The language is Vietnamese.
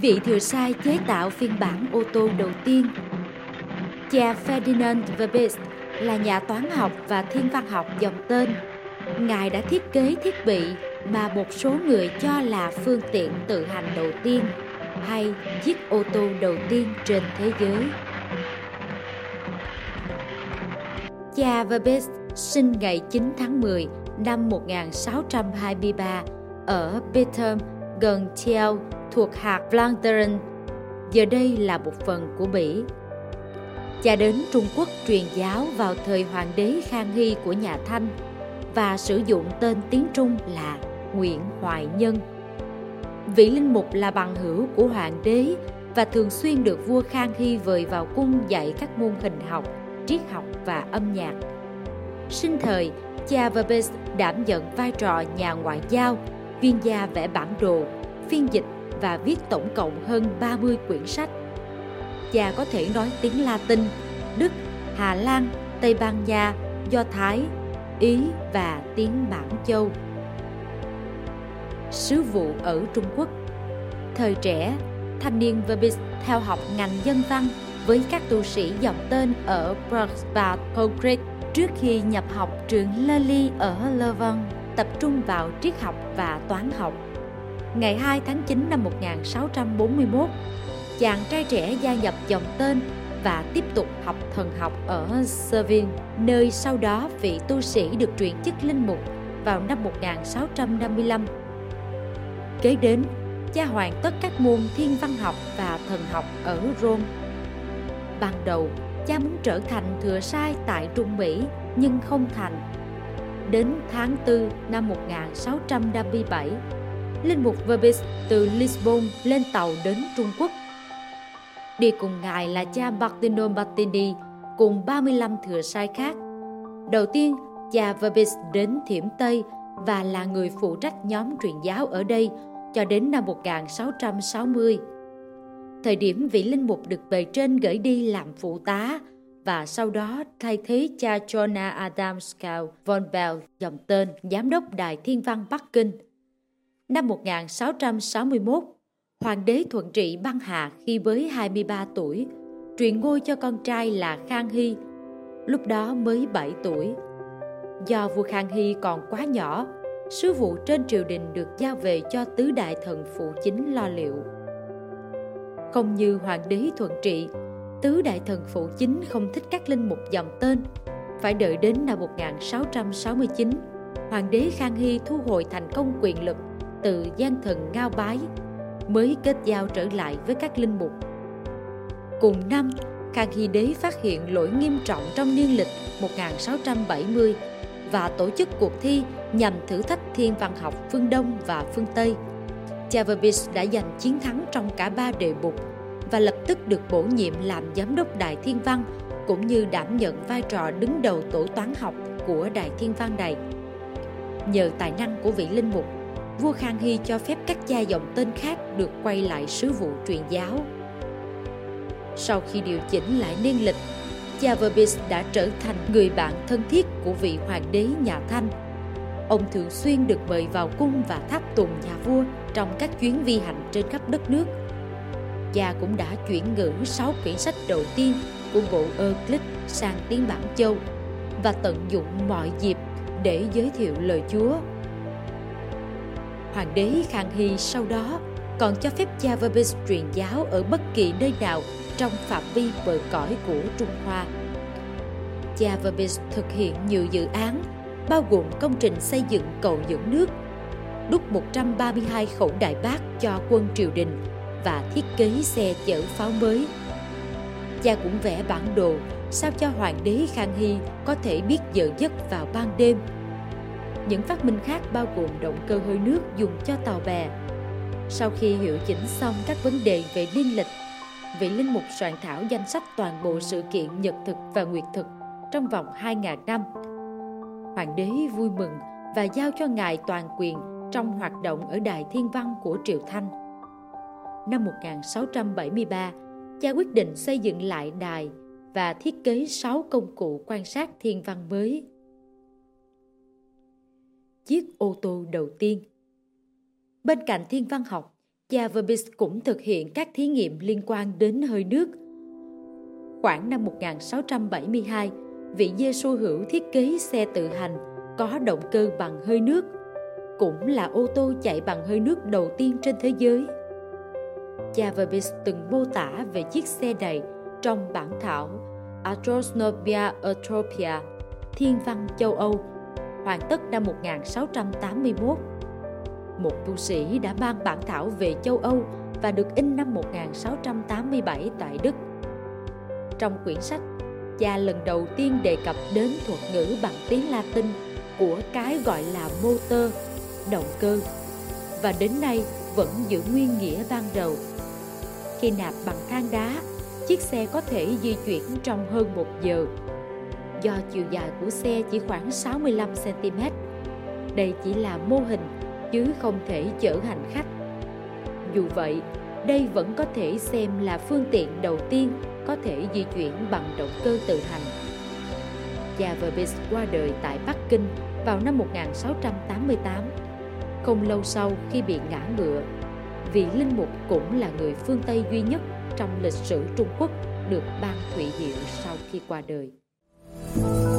vị thừa sai chế tạo phiên bản ô tô đầu tiên. Cha Ferdinand Verbes là nhà toán học và thiên văn học dòng tên. Ngài đã thiết kế thiết bị mà một số người cho là phương tiện tự hành đầu tiên hay chiếc ô tô đầu tiên trên thế giới. Cha Verbes sinh ngày 9 tháng 10 năm 1623 ở Bethlehem, gần Thiel thuộc hạt Vlaanderen, giờ đây là một phần của Bỉ. Cha đến Trung Quốc truyền giáo vào thời hoàng đế Khang Hy của nhà Thanh và sử dụng tên tiếng Trung là Nguyễn Hoài Nhân. Vị linh mục là bằng hữu của hoàng đế và thường xuyên được vua Khang Hy vời vào cung dạy các môn hình học, triết học và âm nhạc. Sinh thời, cha Verbes đảm nhận vai trò nhà ngoại giao, viên gia vẽ bản đồ, phiên dịch và viết tổng cộng hơn 30 quyển sách. Cha có thể nói tiếng Latin, Đức, Hà Lan, Tây Ban Nha, Do Thái, Ý và tiếng Bản Châu. Sứ vụ ở Trung Quốc Thời trẻ, thanh niên Verbis theo học ngành dân văn với các tu sĩ dòng tên ở Prague và Pograde trước khi nhập học trường Lely ở Leuven tập trung vào triết học và toán học. Ngày 2 tháng 9 năm 1641, chàng trai trẻ gia nhập dòng tên và tiếp tục học thần học ở Servin, nơi sau đó vị tu sĩ được truyền chức linh mục vào năm 1655. Kế đến, cha hoàn tất các môn thiên văn học và thần học ở Rome. Ban đầu, cha muốn trở thành thừa sai tại Trung Mỹ nhưng không thành. Đến tháng 4 năm 1657, Linh mục Verbis từ Lisbon lên tàu đến Trung Quốc. Đi cùng ngài là cha Martino Martini cùng 35 thừa sai khác. Đầu tiên, cha Verbis đến Thiểm Tây và là người phụ trách nhóm truyền giáo ở đây cho đến năm 1660 thời điểm vị linh mục được bề trên gửi đi làm phụ tá và sau đó thay thế cha Jonah Adamskow von Bell dòng tên giám đốc Đài Thiên văn Bắc Kinh. Năm 1661, Hoàng đế Thuận Trị băng hà khi với 23 tuổi, truyền ngôi cho con trai là Khang Hy, lúc đó mới 7 tuổi. Do vua Khang Hy còn quá nhỏ, sứ vụ trên triều đình được giao về cho tứ đại thần phụ chính lo liệu. Không như hoàng đế thuận trị, tứ đại thần phụ chính không thích các linh mục dòng tên. Phải đợi đến năm 1669, hoàng đế Khang Hy thu hồi thành công quyền lực từ gian thần Ngao Bái, mới kết giao trở lại với các linh mục. Cùng năm, Khang Hy đế phát hiện lỗi nghiêm trọng trong niên lịch 1670 và tổ chức cuộc thi nhằm thử thách thiên văn học phương Đông và phương Tây – Chavervis đã giành chiến thắng trong cả ba đề mục và lập tức được bổ nhiệm làm giám đốc Đài Thiên Văn cũng như đảm nhận vai trò đứng đầu tổ toán học của Đài Thiên Văn này. Nhờ tài năng của vị linh mục, vua Khang Hy cho phép các gia dòng tên khác được quay lại sứ vụ truyền giáo. Sau khi điều chỉnh lại niên lịch, Chavervis đã trở thành người bạn thân thiết của vị hoàng đế nhà Thanh. Ông thường xuyên được mời vào cung và tháp tùng nhà vua trong các chuyến vi hành trên khắp đất nước. Cha cũng đã chuyển ngữ 6 quyển sách đầu tiên của bộ Euclid sang tiếng Bản Châu và tận dụng mọi dịp để giới thiệu lời Chúa. Hoàng đế Khang Hy sau đó còn cho phép cha Verbis truyền giáo ở bất kỳ nơi nào trong phạm vi bờ cõi của Trung Hoa. Cha Verbis thực hiện nhiều dự án, bao gồm công trình xây dựng cầu dẫn nước đúc 132 khẩu đại bác cho quân triều đình và thiết kế xe chở pháo mới. Cha cũng vẽ bản đồ sao cho hoàng đế Khang Hy có thể biết giờ giấc vào ban đêm. Những phát minh khác bao gồm động cơ hơi nước dùng cho tàu bè. Sau khi hiệu chỉnh xong các vấn đề về niên lịch, vị linh mục soạn thảo danh sách toàn bộ sự kiện nhật thực và nguyệt thực trong vòng 2.000 năm. Hoàng đế vui mừng và giao cho ngài toàn quyền trong hoạt động ở Đài Thiên Văn của Triệu Thanh. Năm 1673, cha quyết định xây dựng lại đài và thiết kế 6 công cụ quan sát thiên văn mới. Chiếc ô tô đầu tiên Bên cạnh thiên văn học, cha Verbis cũng thực hiện các thí nghiệm liên quan đến hơi nước. Khoảng năm 1672, vị Giêsu hữu thiết kế xe tự hành có động cơ bằng hơi nước, cũng là ô tô chạy bằng hơi nước đầu tiên trên thế giới. Cha Verbis từng mô tả về chiếc xe này trong bản thảo Atrosnobia Atropia, Thiên văn châu Âu, hoàn tất năm 1681 một tu sĩ đã mang bản thảo về châu Âu và được in năm 1687 tại Đức. Trong quyển sách, cha lần đầu tiên đề cập đến thuật ngữ bằng tiếng Latin của cái gọi là motor, động cơ, và đến nay vẫn giữ nguyên nghĩa ban đầu. Khi nạp bằng than đá, chiếc xe có thể di chuyển trong hơn một giờ. Do chiều dài của xe chỉ khoảng 65 cm, đây chỉ là mô hình chứ không thể chở hành khách. Dù vậy, đây vẫn có thể xem là phương tiện đầu tiên có thể di chuyển bằng động cơ tự hành. Cha qua đời tại Bắc Kinh vào năm 1688. Không lâu sau khi bị ngã ngựa, vị linh mục cũng là người phương Tây duy nhất trong lịch sử Trung Quốc được ban thụy hiệu sau khi qua đời. Thank you.